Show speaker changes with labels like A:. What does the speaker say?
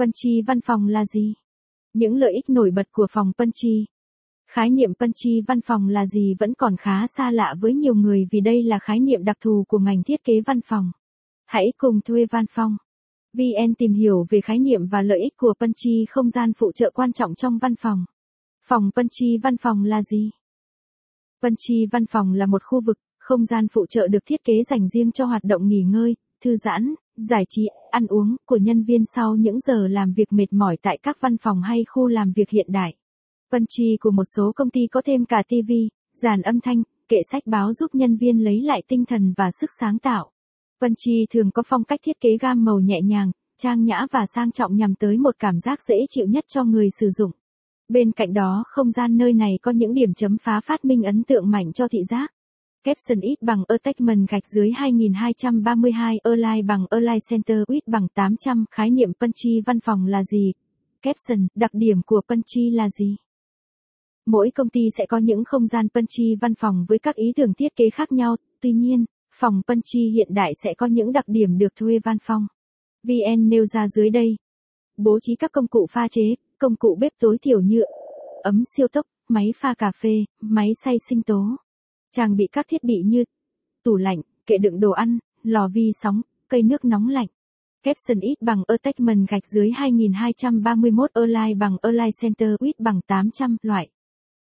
A: Punchy văn phòng là gì? Những lợi ích nổi bật của phòng Punchy. Khái niệm Punchy văn phòng là gì vẫn còn khá xa lạ với nhiều người vì đây là khái niệm đặc thù của ngành thiết kế văn phòng. Hãy cùng thuê văn phòng. VN tìm hiểu về khái niệm và lợi ích của Punchy không gian phụ trợ quan trọng trong văn phòng. Phòng Punchy văn phòng là gì? Punchy văn phòng là một khu vực, không gian phụ trợ được thiết kế dành riêng cho hoạt động nghỉ ngơi, thư giãn, giải trí, ăn uống của nhân viên sau những giờ làm việc mệt mỏi tại các văn phòng hay khu làm việc hiện đại. Punchy của một số công ty có thêm cả TV, dàn âm thanh, kệ sách báo giúp nhân viên lấy lại tinh thần và sức sáng tạo. Punchy thường có phong cách thiết kế gam màu nhẹ nhàng, trang nhã và sang trọng nhằm tới một cảm giác dễ chịu nhất cho người sử dụng. Bên cạnh đó, không gian nơi này có những điểm chấm phá phát minh ấn tượng mạnh cho thị giác. Capson ít bằng Attachment gạch dưới 2232 Align bằng Align Center ít bằng 800 khái niệm Punchy văn phòng là gì? Capson, đặc điểm của Punchy là gì? Mỗi công ty sẽ có những không gian Punchy văn phòng với các ý tưởng thiết kế khác nhau, tuy nhiên, phòng Punchy hiện đại sẽ có những đặc điểm được thuê văn phòng. VN nêu ra dưới đây. Bố trí các công cụ pha chế, công cụ bếp tối thiểu như ấm siêu tốc, máy pha cà phê, máy xay sinh tố. Trang bị các thiết bị như tủ lạnh, kệ đựng đồ ăn, lò vi sóng, cây nước nóng lạnh. Capson ít bằng Attachment gạch dưới 2231 online bằng online Center ít bằng 800 loại.